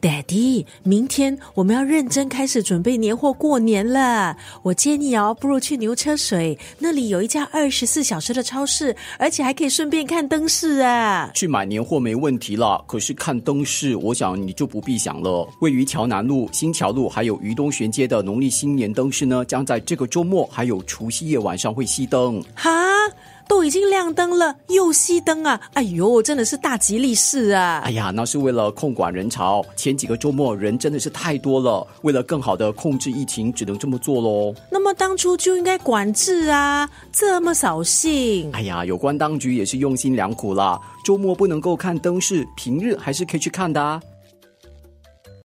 ，Daddy，明天我们要认真开始准备年货过年了。我建议哦，不如去牛车水那里有一家二十四小时的超市，而且还可以顺便看灯饰啊。去买年货没问题了，可是看灯饰，我想你就不必想了。位于桥南路、新桥路还有渔东玄街的农历新年灯饰呢，将在这个周末还有除夕夜晚上会熄灯。哈，都已经亮灯了，又熄灯啊！哎呦，真的是大吉利事啊！哎呀，那是为了控管人潮。前几个周末人真的是太多了，为了更好的控制疫情，只能这么做喽。那么当初就应该管制啊，这么扫兴。哎呀，有关当局也是用心良苦啦。周末不能够看灯饰，平日还是可以去看的啊。